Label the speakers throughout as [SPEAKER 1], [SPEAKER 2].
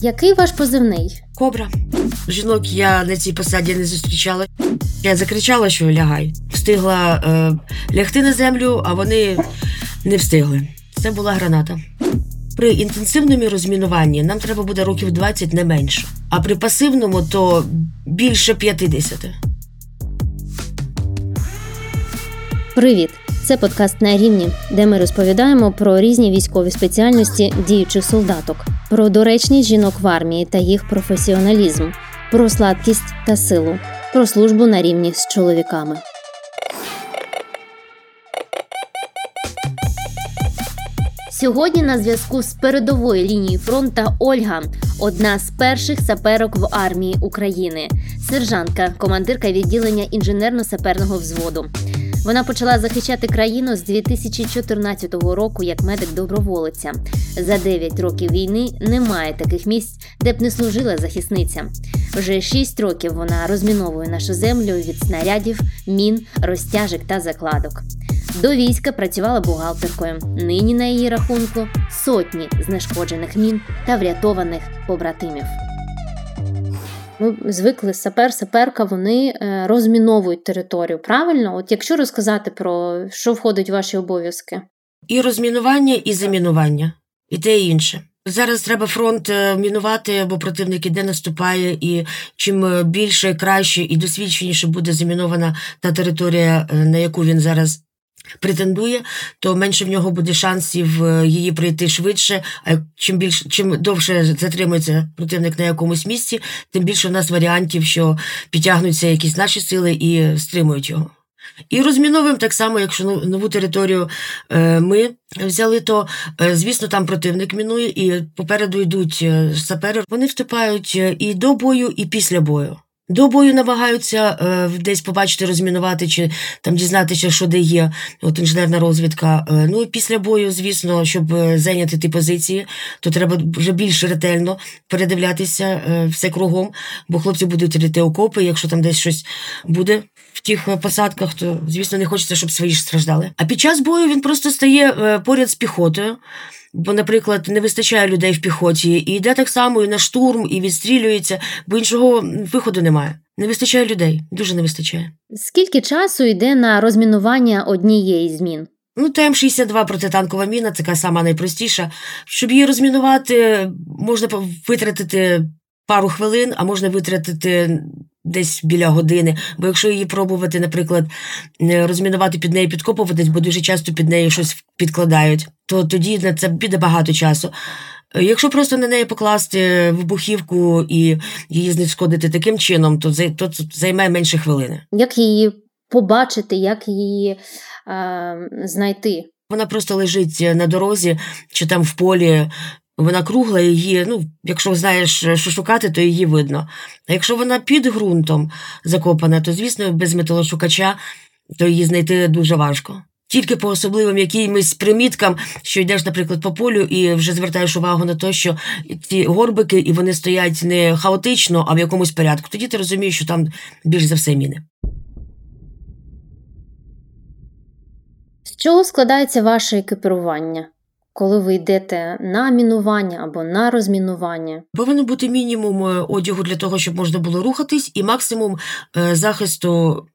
[SPEAKER 1] Який ваш позивний?
[SPEAKER 2] Кобра. Жінок я на цій посаді не зустрічала. Я закричала, що лягай. Встигла е, лягти на землю, а вони не встигли. Це була граната. При інтенсивному розмінуванні нам треба буде років 20 не менше, а при пасивному то більше 50.
[SPEAKER 1] Привіт! Це подкаст на рівні, де ми розповідаємо про різні військові спеціальності діючих солдаток, про доречність жінок в армії та їх професіоналізм, про сладкість та силу, про службу на рівні з чоловіками. Сьогодні на зв'язку з передової лінії фронта Ольга, одна з перших саперок в армії України, сержантка, командирка відділення інженерно-саперного взводу. Вона почала захищати країну з 2014 року як медик-доброволиця. За 9 років війни немає таких місць, де б не служила захисниця. Вже 6 років вона розміновує нашу землю від снарядів, мін, розтяжок та закладок. До війська працювала бухгалтеркою. Нині на її рахунку сотні знешкоджених мін та врятованих побратимів. Ми звикли сапер, саперка, вони е, розміновують територію. Правильно? От якщо розказати про що входить в ваші обов'язки,
[SPEAKER 2] і розмінування, і замінування, і те і інше. Зараз треба фронт е, мінувати, бо противник іде наступає, і чим е, більше, краще і досвідченіше буде замінована та територія, на яку він зараз претендує, то менше в нього буде шансів е, її пройти швидше. А чим більше чим довше затримується противник на якомусь місці, тим більше у нас варіантів, що підтягнуться якісь наші сили і стримують його. І розміновуємо так само, якщо нову територію е, ми взяли, то е, звісно там противник мінує, і попереду йдуть сапери. Вони вступають і до бою, і після бою. До бою намагаються е, десь побачити, розмінувати чи там дізнатися, що де є от інженерна розвідка. Е, ну і після бою, звісно, щоб е, зайняти ті позиції, то треба вже більш ретельно передивлятися е, все кругом, бо хлопці будуть рити окопи. Якщо там десь щось буде в тих посадках, то звісно не хочеться, щоб свої ж страждали. А під час бою він просто стає е, поряд з піхотою. Бо, наприклад, не вистачає людей в піхоті, і йде так само і на штурм, і відстрілюється, бо іншого виходу немає. Не вистачає людей, дуже не вистачає.
[SPEAKER 1] Скільки часу йде на розмінування однієї змін?
[SPEAKER 2] Ну, ТМ-62 протитанкова міна, така сама найпростіша. Щоб її розмінувати, можна витратити пару хвилин, а можна витратити десь біля години. Бо якщо її пробувати, наприклад, розмінувати під нею, підкопуватись, бо дуже часто під нею щось підкладають, то тоді на це піде багато часу. Якщо просто на неї покласти вибухівку і її знешкодити таким чином, то то займе менше хвилини.
[SPEAKER 1] Як її побачити, як її е, знайти?
[SPEAKER 2] Вона просто лежить на дорозі чи там в полі вона кругла, її, ну, якщо знаєш, що шукати, то її видно. А якщо вона під ґрунтом закопана, то, звісно, без металошукача то її знайти дуже важко. Тільки по особливим якимось приміткам, що йдеш, наприклад, по полю і вже звертаєш увагу на те, що ці горбики і вони стоять не хаотично, а в якомусь порядку. Тоді ти розумієш, що там більш за все міни.
[SPEAKER 1] З чого складається ваше екіпірування? Коли ви йдете на мінування або на розмінування.
[SPEAKER 2] Повинен бути мінімум е, одягу для того, щоб можна було рухатись, і максимум е, захисту.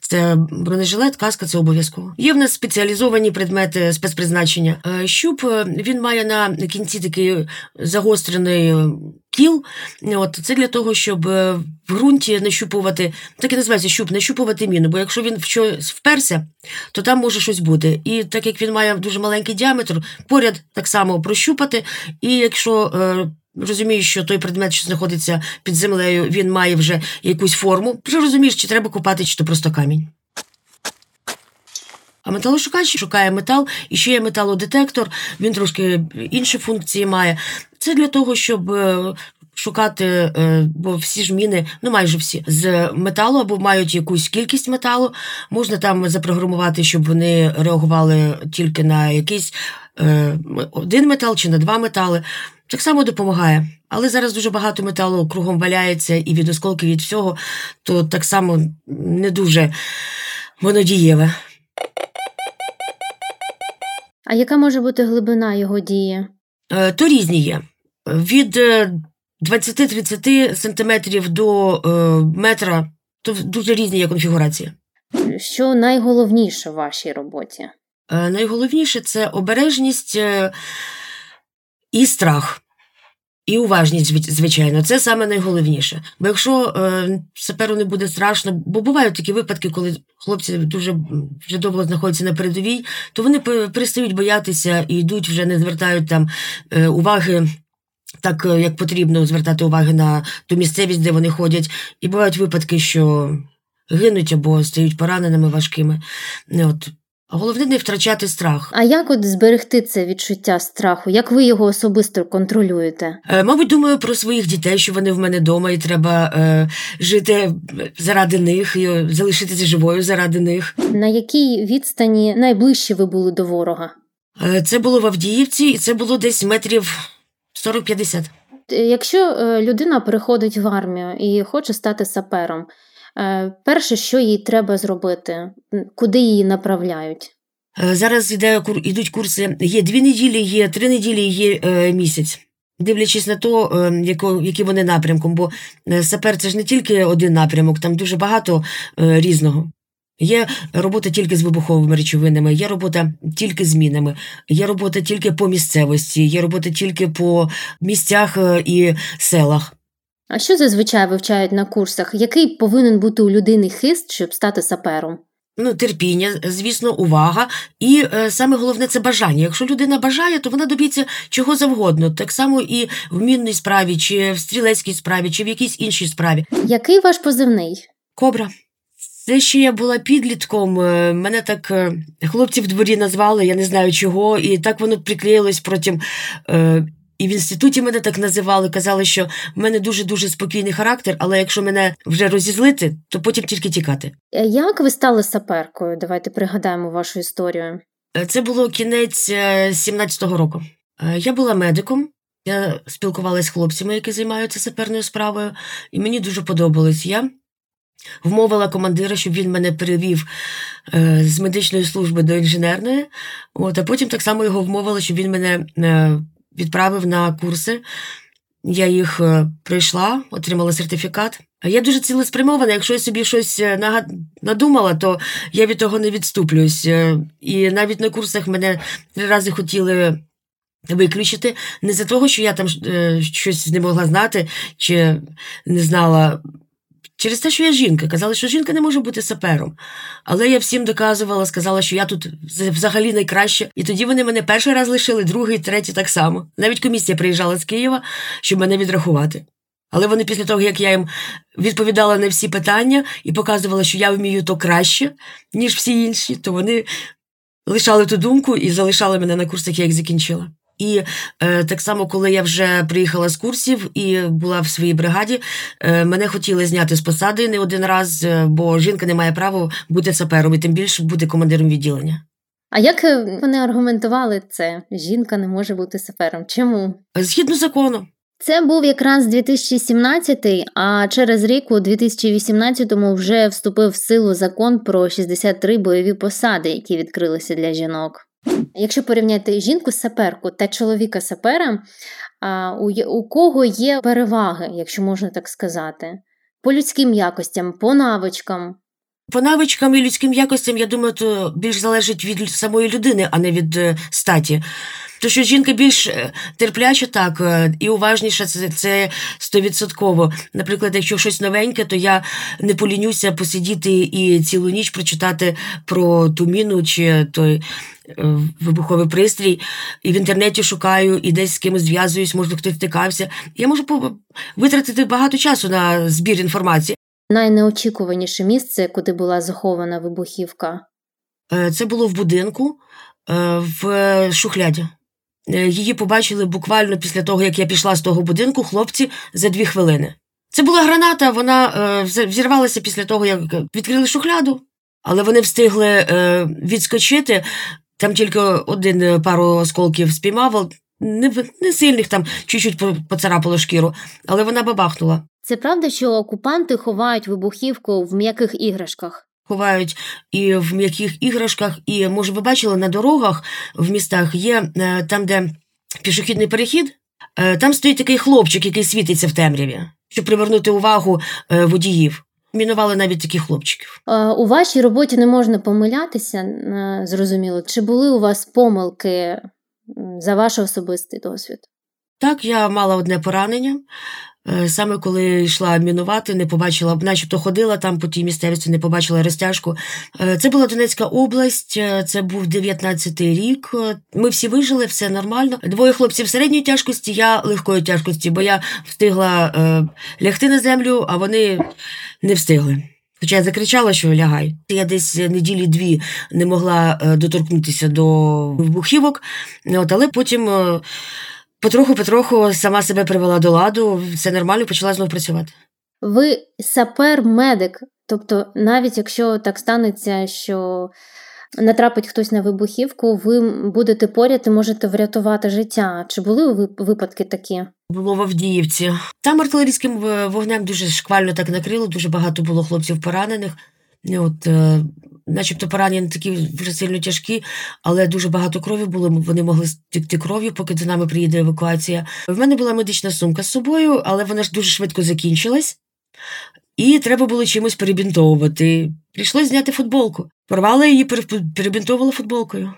[SPEAKER 2] Це бронежилет, каска це обов'язково. Є в нас спеціалізовані предмети спецпризначення. Е, щуп він має на кінці такий загострений кіл. От Це для того, щоб в ґрунті нащупувати, так і називається щуп, нащупувати міну. Бо якщо він в щось вперся, то там може щось бути. І так як він має дуже маленький діаметр, поряд так само прощупати. І якщо е, розумієш, що той предмет, що знаходиться під землею, він має вже якусь форму, вже розумієш, чи треба купати, чи то просто камінь. А металошукач шукає метал, і ще є металодетектор, він трошки інші функції має. Це для того, щоб е, шукати, е, бо всі ж міни, ну майже всі, з металу або мають якусь кількість металу. Можна там запрограмувати, щоб вони реагували тільки на якийсь е, один метал чи на два метали. Так само допомагає. Але зараз дуже багато металу кругом валяється і від осколків від всього, то так само не дуже воно дієве.
[SPEAKER 1] А яка може бути глибина його дії?
[SPEAKER 2] То різні є від 20-30 сантиметрів до е, метра, то дуже різні є конфігурації.
[SPEAKER 1] Що найголовніше в вашій роботі?
[SPEAKER 2] Е, найголовніше це обережність е, і страх. І уважність, звичайно, це саме найголовніше. Бо якщо е, саперу не буде страшно, бо бувають такі випадки, коли хлопці дуже вже довго знаходяться на передовій, то вони пе- перестають боятися і йдуть, вже не звертають там е, уваги. Так, е, як потрібно звертати уваги на ту місцевість, де вони ходять. І бувають випадки, що гинуть або стають пораненими важкими. От. А головне не втрачати страх.
[SPEAKER 1] А як от зберегти це відчуття страху? Як ви його особисто контролюєте?
[SPEAKER 2] Е, Мабуть, думаю про своїх дітей, що вони в мене вдома, і треба е, жити заради них, і е, залишитися живою заради них.
[SPEAKER 1] На якій відстані найближче ви були до ворога?
[SPEAKER 2] Е, це було в Авдіївці, і це було десь метрів 40-50.
[SPEAKER 1] Е, Якщо е, людина переходить в армію і хоче стати сапером, е, перше, що їй треба зробити, куди її направляють?
[SPEAKER 2] Зараз іде, кур- ідуть курси. Є дві неділі, є три неділі, є місяць. Дивлячись на то, які вони напрямком, бо сапер це ж не тільки один напрямок, там дуже багато різного. Є робота тільки з вибуховими речовинами, є робота тільки з мінами, є робота тільки по місцевості, є робота тільки по місцях е, і селах.
[SPEAKER 1] А що зазвичай вивчають на курсах? Який повинен бути у людини хист, щоб стати сапером?
[SPEAKER 2] Ну, терпіння, звісно, увага. І е, саме головне це бажання. Якщо людина бажає, то вона доб'ється чого завгодно. Так само і в мінній справі, чи в стрілецькій справі, чи в якійсь іншій справі.
[SPEAKER 1] Який ваш позивний?
[SPEAKER 2] Кобра. Це ще я була підлітком. е, Мене так е, хлопці в дворі назвали, я не знаю чого, і так воно приклеїлось потім. е, І в інституті мене так називали, казали, що в мене дуже-дуже спокійний характер, але якщо мене вже розізлити, то потім тільки тікати.
[SPEAKER 1] Як ви стали саперкою? Давайте пригадаємо вашу історію.
[SPEAKER 2] Це було кінець е, 17-го року. Я була медиком. Я спілкувалася з хлопцями, які займаються саперною справою, і мені дуже подобалось. Я вмовила командира, щоб він мене перевів е, з медичної служби до інженерної. От, а потім так само його вмовила, щоб він мене е, відправив на курси. Я їх е, пройшла, отримала сертифікат. Я дуже цілеспрямована. Якщо я собі щось надумала, то я від того не відступлюсь. І навіть на курсах мене три рази хотіли виключити. Не за того, що я там щось не могла знати чи не знала. Через те, що я жінка. Казали, що жінка не може бути сапером. Але я всім доказувала, сказала, що я тут взагалі найкраща. І тоді вони мене перший раз лишили, другий, третій так само. Навіть комісія приїжджала з Києва, щоб мене відрахувати. Але вони після того, як я їм відповідала на всі питання і показувала, що я вмію то краще, ніж всі інші, то вони лишали ту думку і залишали мене на курсах, я їх закінчила. І е, так само, коли я вже приїхала з курсів і була в своїй бригаді, е, мене хотіли зняти з посади не один раз, е, бо жінка не має права бути сапером і тим більше бути командиром відділення.
[SPEAKER 1] А як е, вони аргументували це? Жінка не може бути сапером. Чому?
[SPEAKER 2] Згідно закону,
[SPEAKER 1] Це був якраз 2017, а через рік у 2018-му вже вступив в силу закон про 63 бойові посади, які відкрилися для жінок. Якщо порівняти жінку-саперку та чоловіка-сапера, у кого є переваги, якщо можна так сказати, по людським якостям, по навичкам.
[SPEAKER 2] По навичкам і людським якостям, я думаю, то більш залежить від самої людини, а не від е, статі. То що жінка більш е, терпляча, так, е, і уважніша, це, стовідсотково. Наприклад, якщо щось новеньке, то я не полінюся посидіти і цілу ніч прочитати про ту міну чи той вибуховий пристрій, і в інтернеті шукаю, і десь з кимось зв'язуюсь, може, хтось втикався. Я можу витратити багато часу на збір інформації.
[SPEAKER 1] Найнеочікуваніше місце, куди була захована вибухівка.
[SPEAKER 2] Е, Це було в будинку е, в шухляді. Е, Її побачили буквально після того, як я пішла з того будинку, хлопці за дві хвилини. Це була граната, вона взірвалася після того, як відкрили шухляду, але вони встигли відскочити. Там тільки один пару осколків спіймав, не, не сильних там чуть-чуть по- поцарапало шкіру, але вона бабахнула.
[SPEAKER 1] Це правда, що окупанти ховають вибухівку в м'яких іграшках.
[SPEAKER 2] ховають і в м'яких іграшках, і може ви бачили на дорогах в містах є е, там, де пішохідний перехід, Е, Там стоїть такий хлопчик, який світиться в темряві, щоб привернути увагу е, водіїв. Мінували навіть таких хлопчиків.
[SPEAKER 1] У вашій роботі не можна помилятися, зрозуміло. Чи були у вас помилки за ваш особистий досвід?
[SPEAKER 2] Так, я мала одне поранення. Е, Саме коли йшла мінувати, не побачила, начебто ходила там по тій місцевості, не побачила розтяжку. Е, Це була Донецька область, е, це був 19-й рік. Ми всі вижили, все нормально. Двоє хлопців середньої тяжкості, я легкої тяжкості, бо я встигла лягти на землю, а вони не встигли. Хоча я закричала, що лягай. Я десь неділі дві не могла е, доторкнутися до вибухівок, от, але потім. е, Потроху-потроху сама себе привела до ладу, все нормально, почала знову працювати.
[SPEAKER 1] Ви сапер-медик, тобто, навіть якщо так станеться, що натрапить хтось на вибухівку, ви будете поряд і можете врятувати життя. Чи були випадки такі?
[SPEAKER 2] Було в Авдіївці. Там артилерійським е, вогнем дуже шквально так накрило, дуже багато було хлопців поранених. От, е, начебто поранення такі вже сильно тяжкі, але дуже багато крові було. Вони могли стікти кров'ю, поки до нами приїде евакуація. В мене була медична сумка з собою, але вона ж дуже швидко закінчилась. І треба було чимось перебінтовувати. Прийшлось зняти футболку. Порвала її, пере- перебінтовувала футболкою.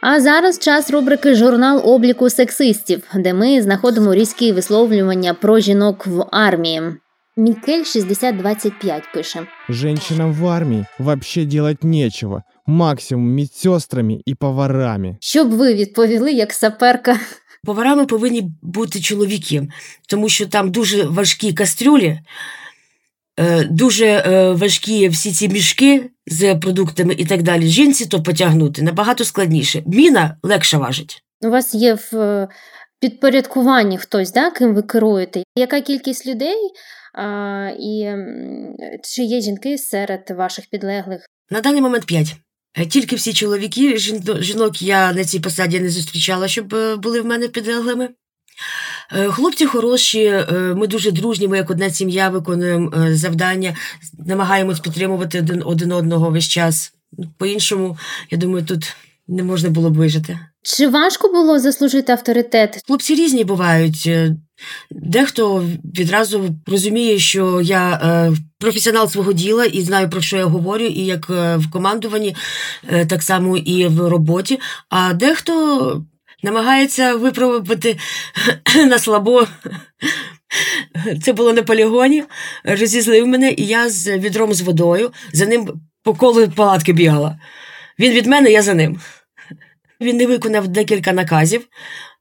[SPEAKER 1] А зараз час рубрики Журнал обліку сексистів, де ми знаходимо різкі висловлювання про жінок в армії. Мікель 6025 пише:
[SPEAKER 3] Женщинам в армии вообще делать нечего. Максимум медсестрами и поварами.
[SPEAKER 1] Щоб ви відповіли як саперка.
[SPEAKER 2] Поварами повинні бути чоловіки, тому що там дуже важкі кастрюлі, е, дуже е, важкі всі ці мішки з продуктами і так далі. Жінці то потягнути набагато складніше. Міна легше важить.
[SPEAKER 1] У вас є в е, підпорядкуванні хтось, да, ким ви керуєте? Яка кількість людей? А, і чи є жінки серед ваших підлеглих?
[SPEAKER 2] На даний момент п'ять. Е, Тільки всі чоловіки, жінок я на цій посаді не зустрічала, щоб е, були в мене підлеглими. Е, Хлопці хороші, ми дуже дружні, ми як одна сім'я виконуємо завдання, намагаємось підтримувати один, один одного весь час. По-іншому, я думаю, тут не можна було б вижити.
[SPEAKER 1] Чи важко було заслужити авторитет?
[SPEAKER 2] Хлопці різні бувають. Дехто відразу розуміє, що я е, професіонал свого діла і знаю, про що я говорю, і як е, в командуванні, е, так само і в роботі. А дехто намагається випробувати на слабо. Це було на полігоні, розізлив мене, і я з відром з водою за ним по колу палатки бігала. Він від мене, я за ним. Він не виконав декілька наказів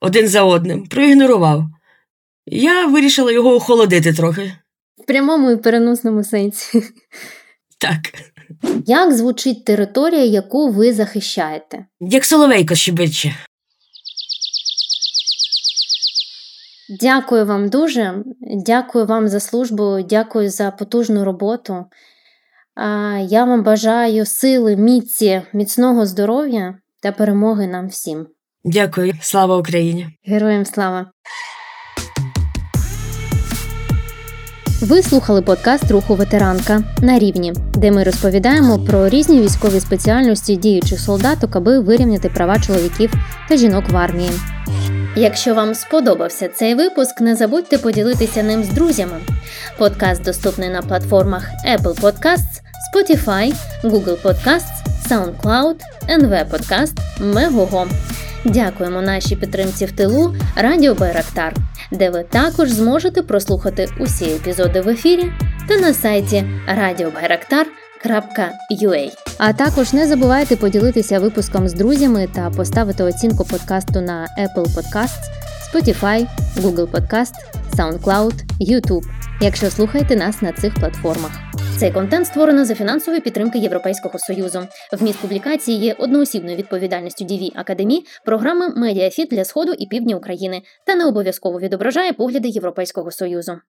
[SPEAKER 2] один за одним, проігнорував. Я вирішила його охолодити трохи.
[SPEAKER 1] В прямому і переносному сенсі.
[SPEAKER 2] Так.
[SPEAKER 1] Як звучить територія, яку ви захищаєте?
[SPEAKER 2] Як соловейко щебече.
[SPEAKER 1] Дякую вам дуже. Дякую вам за службу, дякую за потужну роботу. Я вам бажаю сили, міці, міцного здоров'я та перемоги нам всім.
[SPEAKER 2] Дякую. Слава Україні!
[SPEAKER 1] Героям слава! Ви слухали подкаст Руху ветеранка на рівні, де ми розповідаємо про різні військові спеціальності діючих солдаток, аби вирівняти права чоловіків та жінок в армії. Якщо вам сподобався цей випуск, не забудьте поділитися ним з друзями. Подкаст доступний на платформах Apple Podcasts, Spotify, Google Podcasts, SoundCloud, NV Podcast, Megogo. Дякуємо нашій підтримці в тилу Радіо Байрактар, де ви також зможете прослухати усі епізоди в ефірі та на сайті radiobairaktar.ua. А також не забувайте поділитися випуском з друзями та поставити оцінку подкасту на Apple Podcasts, Spotify, Google Podcast, SoundCloud, YouTube, якщо слухаєте нас на цих платформах. Цей контент створено за фінансової підтримки Європейського Союзу. Вміст публікації є одноосібною відповідальністю DV Академії, програми Медіафіт для Сходу і Півдня України та не обов'язково відображає погляди Європейського Союзу.